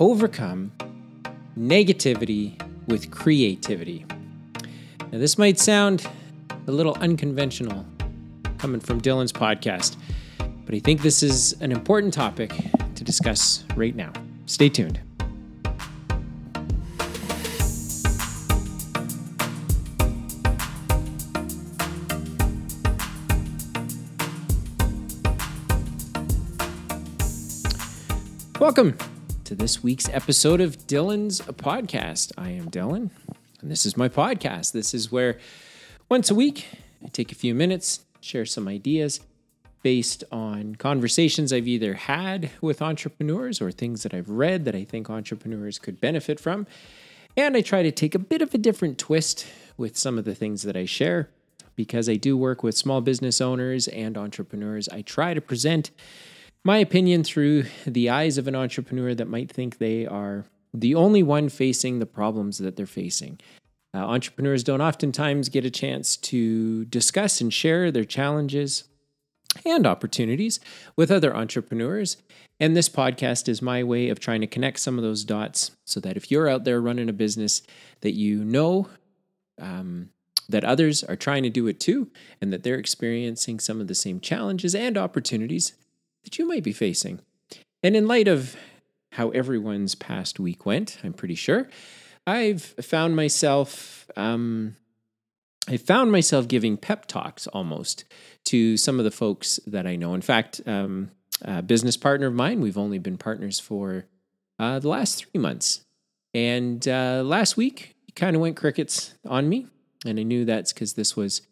overcome negativity with creativity. Now, this might sound a little unconventional coming from Dylan's podcast, but I think this is an important topic to discuss right now. Stay tuned. Welcome to this week's episode of Dylan's podcast. I am Dylan, and this is my podcast. This is where once a week I take a few minutes, share some ideas based on conversations I've either had with entrepreneurs or things that I've read that I think entrepreneurs could benefit from. And I try to take a bit of a different twist with some of the things that I share because I do work with small business owners and entrepreneurs. I try to present my opinion through the eyes of an entrepreneur that might think they are the only one facing the problems that they're facing. Uh, entrepreneurs don't oftentimes get a chance to discuss and share their challenges and opportunities with other entrepreneurs. And this podcast is my way of trying to connect some of those dots so that if you're out there running a business that you know um, that others are trying to do it too, and that they're experiencing some of the same challenges and opportunities that you might be facing. And in light of how everyone's past week went, I'm pretty sure, I've found myself. Um, I found myself giving pep talks almost to some of the folks that I know. In fact, um, a business partner of mine, we've only been partners for uh, the last three months. And uh, last week, kind of went crickets on me. And I knew that's because this was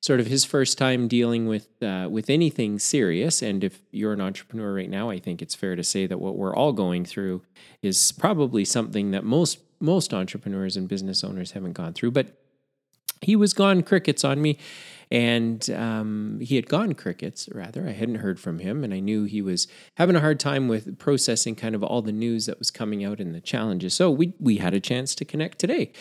sort of his first time dealing with uh, with anything serious. And if you're an entrepreneur right now, I think it's fair to say that what we're all going through is probably something that most most entrepreneurs and business owners haven't gone through. But he was gone crickets on me, and um, he had gone crickets rather. I hadn't heard from him, and I knew he was having a hard time with processing kind of all the news that was coming out and the challenges. So we we had a chance to connect today.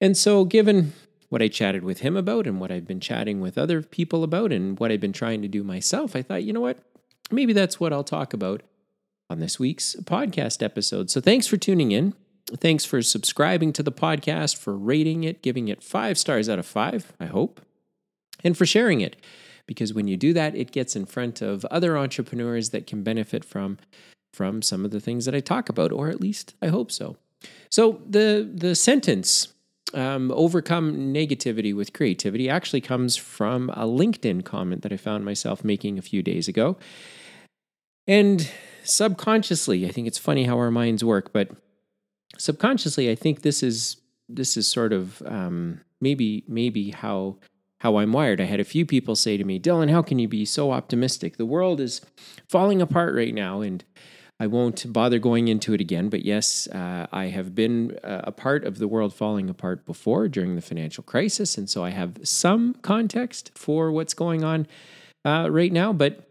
And so, given what I chatted with him about and what I've been chatting with other people about and what I've been trying to do myself, I thought, you know what? Maybe that's what I'll talk about on this week's podcast episode. So thanks for tuning in. Thanks for subscribing to the podcast, for rating it, giving it five stars out of five, I hope, and for sharing it. Because when you do that, it gets in front of other entrepreneurs that can benefit from from some of the things that I talk about, or at least I hope so. So the the sentence um, overcome negativity with creativity actually comes from a LinkedIn comment that I found myself making a few days ago. And subconsciously, I think it's funny how our minds work, but subconsciously, I think this is this is sort of um, maybe maybe how how I'm wired. I had a few people say to me, "Dylan, how can you be so optimistic? The world is falling apart right now, and I won't bother going into it again, but yes, uh, I have been uh, a part of the world falling apart before during the financial crisis, and so I have some context for what's going on uh, right now. But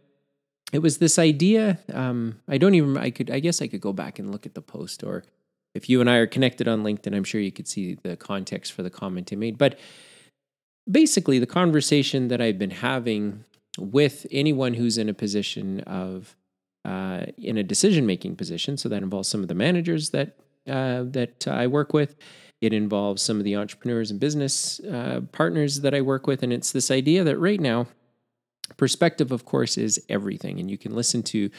it was this idea. Um, I don't even. I could. I guess I could go back and look at the post, or if you and I are connected on LinkedIn, I'm sure you could see the context for the comment I made. But basically, the conversation that I've been having with anyone who's in a position of uh, in a decision making position. So that involves some of the managers that uh, that I work with. It involves some of the entrepreneurs and business uh, partners that I work with, and it's this idea that right now, perspective, of course, is everything. And you can listen to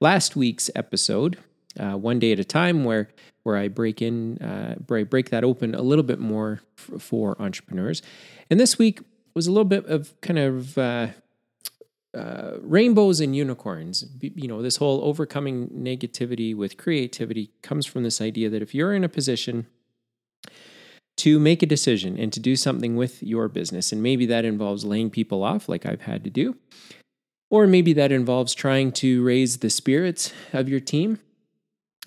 last week's episode, uh, one day at a time, where where I break in, uh, I break that open a little bit more f- for entrepreneurs. And this week was a little bit of kind of uh, rainbows and unicorns. You know, this whole overcoming negativity with creativity comes from this idea that if you're in a position to make a decision and to do something with your business, and maybe that involves laying people off, like I've had to do, or maybe that involves trying to raise the spirits of your team.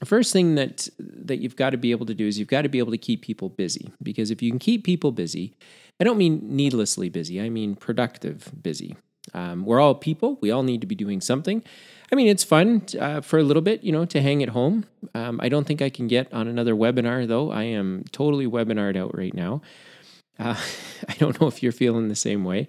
The first thing that that you've got to be able to do is you've got to be able to keep people busy because if you can keep people busy, I don't mean needlessly busy, I mean productive busy. Um, we're all people. We all need to be doing something. I mean, it's fun uh, for a little bit, you know, to hang at home. Um, I don't think I can get on another webinar, though. I am totally webinared out right now. Uh, I don't know if you're feeling the same way.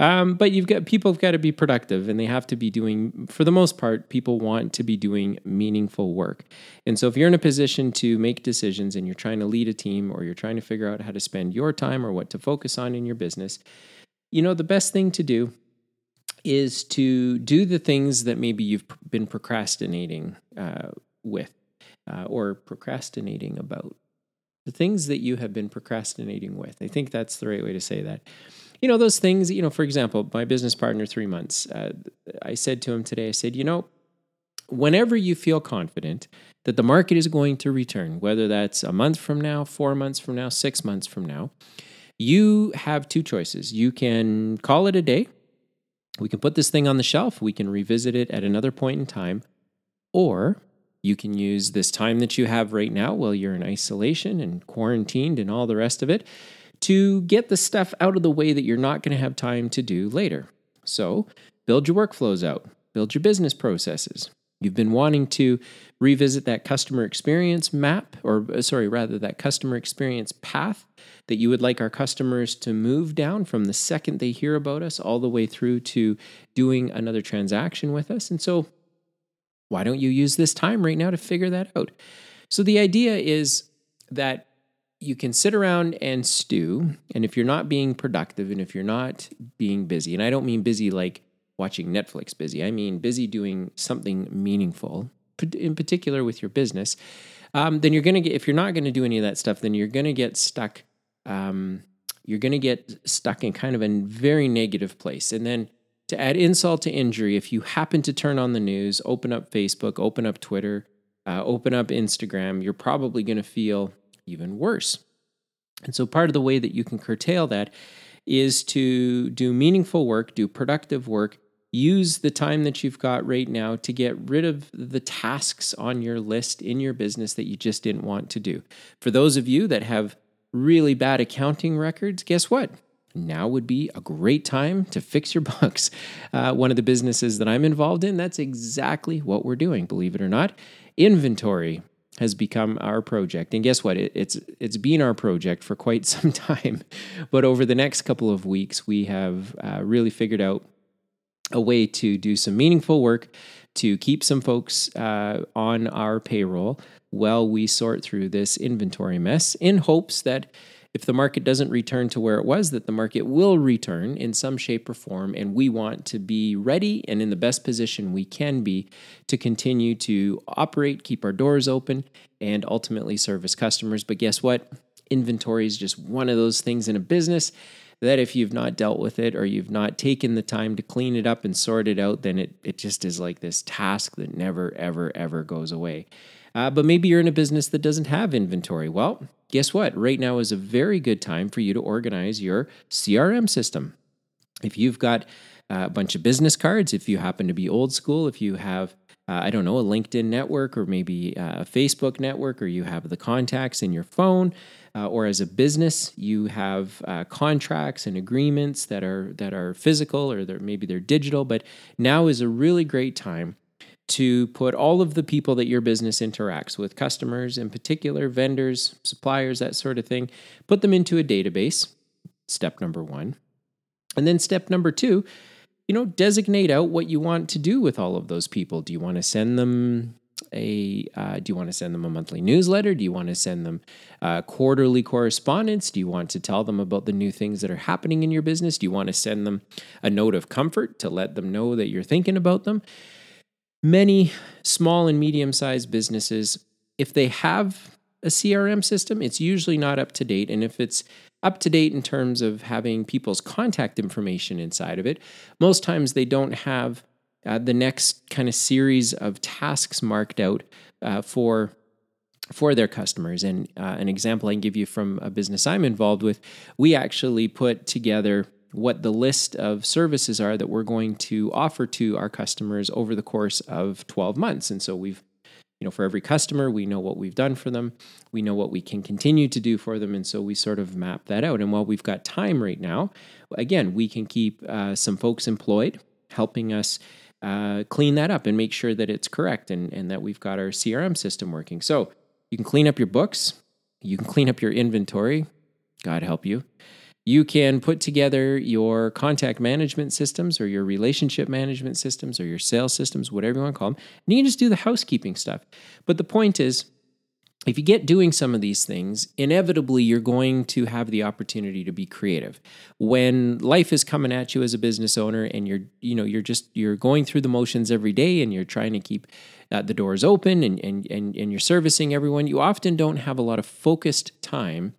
Um, but you've got people have got to be productive and they have to be doing, for the most part, people want to be doing meaningful work. And so if you're in a position to make decisions and you're trying to lead a team or you're trying to figure out how to spend your time or what to focus on in your business, you know, the best thing to do is to do the things that maybe you've been procrastinating uh, with uh, or procrastinating about. The things that you have been procrastinating with. I think that's the right way to say that. You know, those things, you know, for example, my business partner, three months, uh, I said to him today, I said, you know, whenever you feel confident that the market is going to return, whether that's a month from now, four months from now, six months from now, you have two choices. You can call it a day. We can put this thing on the shelf. We can revisit it at another point in time. Or you can use this time that you have right now while you're in isolation and quarantined and all the rest of it to get the stuff out of the way that you're not going to have time to do later. So, build your workflows out, build your business processes, You've been wanting to revisit that customer experience map, or uh, sorry, rather, that customer experience path that you would like our customers to move down from the second they hear about us all the way through to doing another transaction with us. And so, why don't you use this time right now to figure that out? So, the idea is that you can sit around and stew. And if you're not being productive and if you're not being busy, and I don't mean busy like watching Netflix busy. I mean, busy doing something meaningful, in particular with your business. Um, then you're going to get, if you're not going to do any of that stuff, then you're going to get stuck. Um, you're going to get stuck in kind of a very negative place. And then to add insult to injury, if you happen to turn on the news, open up Facebook, open up Twitter, uh, open up Instagram, you're probably going to feel even worse. And so part of the way that you can curtail that is to do meaningful work, do productive work, use the time that you've got right now to get rid of the tasks on your list in your business that you just didn't want to do. For those of you that have really bad accounting records, guess what? Now would be a great time to fix your books. Uh, one of the businesses that I'm involved in, that's exactly what we're doing, believe it or not. Inventory has become our project. And guess what? It, it's it's been our project for quite some time. But over the next couple of weeks, we have uh, really figured out a way to do some meaningful work to keep some folks uh, on our payroll while we sort through this inventory mess in hopes that if the market doesn't return to where it was that the market will return in some shape or form and we want to be ready and in the best position we can be to continue to operate keep our doors open and ultimately service customers. But guess what? Inventory is just one of those things in a business that if you've not dealt with it or you've not taken the time to clean it up and sort it out, then it, it just is like this task that never, ever, ever goes away. Uh, but maybe you're in a business that doesn't have inventory. Well, guess what? Right now is a very good time for you to organize your CRM system. If you've got a bunch of business cards, if you happen to be old school, if you have uh, I don't know, a LinkedIn network or maybe uh, a Facebook network, or you have the contacts in your phone, uh, or as a business, you have uh, contracts and agreements that are that are physical or they're, maybe they're digital. But now is a really great time to put all of the people that your business interacts with, customers in particular, vendors, suppliers, that sort of thing, put them into a database. Step number one. And then step number two, you know, designate out what you want to do with all of those people. Do you want to send them a uh, do you want to send them a monthly newsletter? Do you want to send them uh, quarterly correspondence? Do you want to tell them about the new things that are happening in your business? Do you want to send them a note of comfort to let them know that you're thinking about them? Many small and medium sized businesses if they have a crm system it's usually not up to date and if it's up to date in terms of having people's contact information inside of it most times they don't have uh, the next kind of series of tasks marked out uh, for for their customers. And uh, an example I can give you from a business I'm involved with, we actually put together what the list of services are that we're going to offer to our customers over the course of 12 months. And so we've you know, for every customer, we know what we've done for them. We know what we can continue to do for them. And so we sort of map that out. And while we've got time right now, again, we can keep uh, some folks employed, helping us uh, clean that up and make sure that it's correct and, and that we've got our CRM system working. So you can clean up your books, you can clean up your inventory. God help you. You can put together your contact management systems or your relationship management systems or your sales systems, whatever you want to call them. And you can just do the housekeeping stuff. But the point is, if you get doing some of these things, inevitably you're going to have the opportunity to be creative. When life is coming at you as a business owner and you're, you know, you're just you're going through the motions every day and you're trying to keep uh, the doors open and, and and and you're servicing everyone, you often don't have a lot of focused time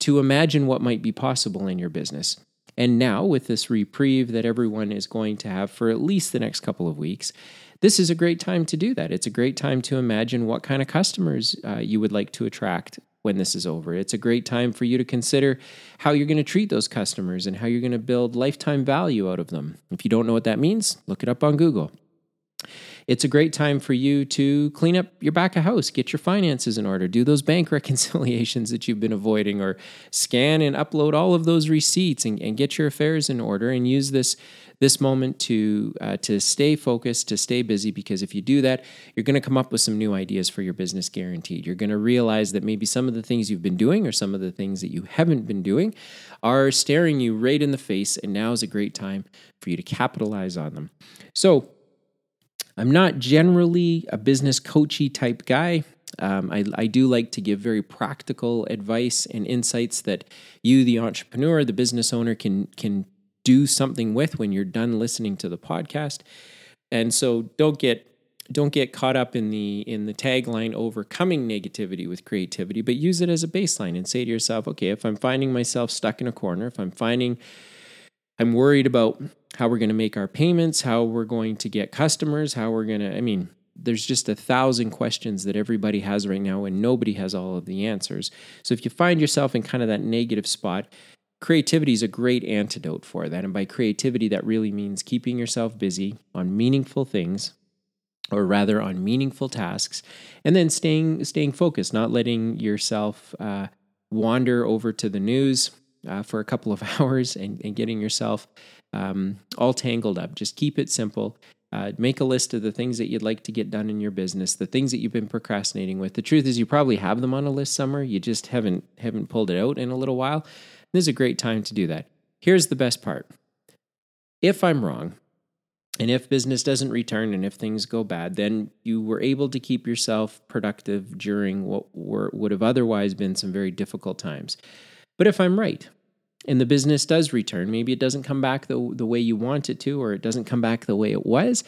to imagine what might be possible in your business. And now, with this reprieve that everyone is going to have for at least the next couple of weeks, this is a great time to do that. It's a great time to imagine what kind of customers uh, you would like to attract when this is over. It's a great time for you to consider how you're going to treat those customers and how you're going to build lifetime value out of them. If you don't know what that means, look it up on Google. It's a great time for you to clean up your back of house, get your finances in order, do those bank reconciliations that you've been avoiding, or scan and upload all of those receipts and, and get your affairs in order and use this this moment to uh, to stay focused, to stay busy. Because if you do that, you're going to come up with some new ideas for your business, guaranteed. You're going to realize that maybe some of the things you've been doing or some of the things that you haven't been doing are staring you right in the face, and now is a great time for you to capitalize on them. So I'm not generally a business coachy type guy. Um, I, I, do like to give very practical advice and insights that you, the entrepreneur, the business owner, can can do something with when you're done listening to the podcast. And so don't get don't get caught up in the in the tagline overcoming negativity with creativity, but use it as a baseline and say to yourself, okay, if I'm finding myself stuck in a corner, if I'm finding I'm worried about how we're going to make our payments, how we're going to get customers, how we're going to, I mean, there's just a thousand questions that everybody has right now, and nobody has all of the answers. So if you find yourself in kind of that negative spot, creativity is a great antidote for that. And by creativity, that really means keeping yourself busy on meaningful things, or rather on meaningful tasks, and then staying staying focused, not letting yourself uh, wander over to the news uh, for a couple of hours and, and getting yourself um, all tangled up. Just keep it simple. Uh, make a list of the things that you'd like to get done in your business, the things that you've been procrastinating with. The truth is, you probably have them on a list somewhere. You just haven't haven't pulled it out in a little while. This is a great time to do that. Here's the best part: if I'm wrong, and if business doesn't return, and if things go bad, then you were able to keep yourself productive during what were, would have otherwise been some very difficult times. But if I'm right, and the business does return, maybe it doesn't come back the, the way you want it to, or it doesn't come back the way it was,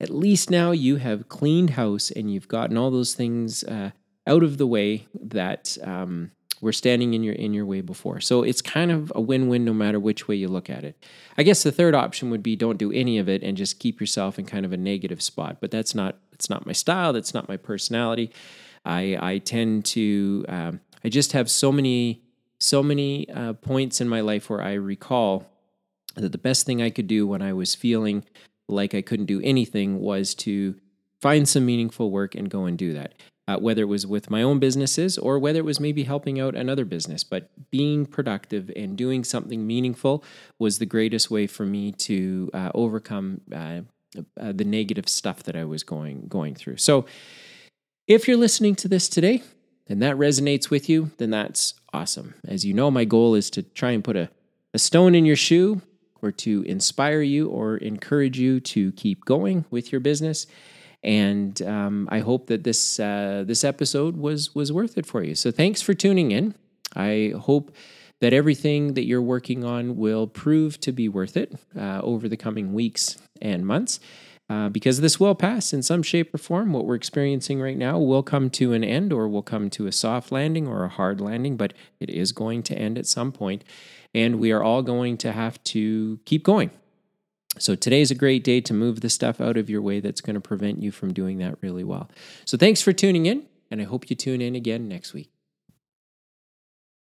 at least now you have cleaned house and you've gotten all those things uh, out of the way that um, were standing in your in your way before. So it's kind of a win-win no matter which way you look at it. I guess the third option would be don't do any of it and just keep yourself in kind of a negative spot. But that's not it's not my style. That's not my personality. I I tend to um, I just have so many so many uh, points in my life where I recall that the best thing I could do when I was feeling like I couldn't do anything was to find some meaningful work and go and do that. Uh, whether it was with my own businesses or whether it was maybe helping out another business, but being productive and doing something meaningful was the greatest way for me to uh, overcome uh, uh the negative stuff that I was going going through. So, if you're listening to this today, and that resonates with you, then that's awesome. As you know, my goal is to try and put a, a stone in your shoe or to inspire you or encourage you to keep going with your business. And um, I hope that this uh, this episode was was worth it for you. So thanks for tuning in. I hope that everything that you're working on will prove to be worth it uh, over the coming weeks and months. Uh, because this will pass in some shape or form. What we're experiencing right now will come to an end or will come to a soft landing or a hard landing, but it is going to end at some point, And we are all going to have to keep going. So today's a great day to move the stuff out of your way that's going to prevent you from doing that really well. So thanks for tuning in, and I hope you tune in again next week.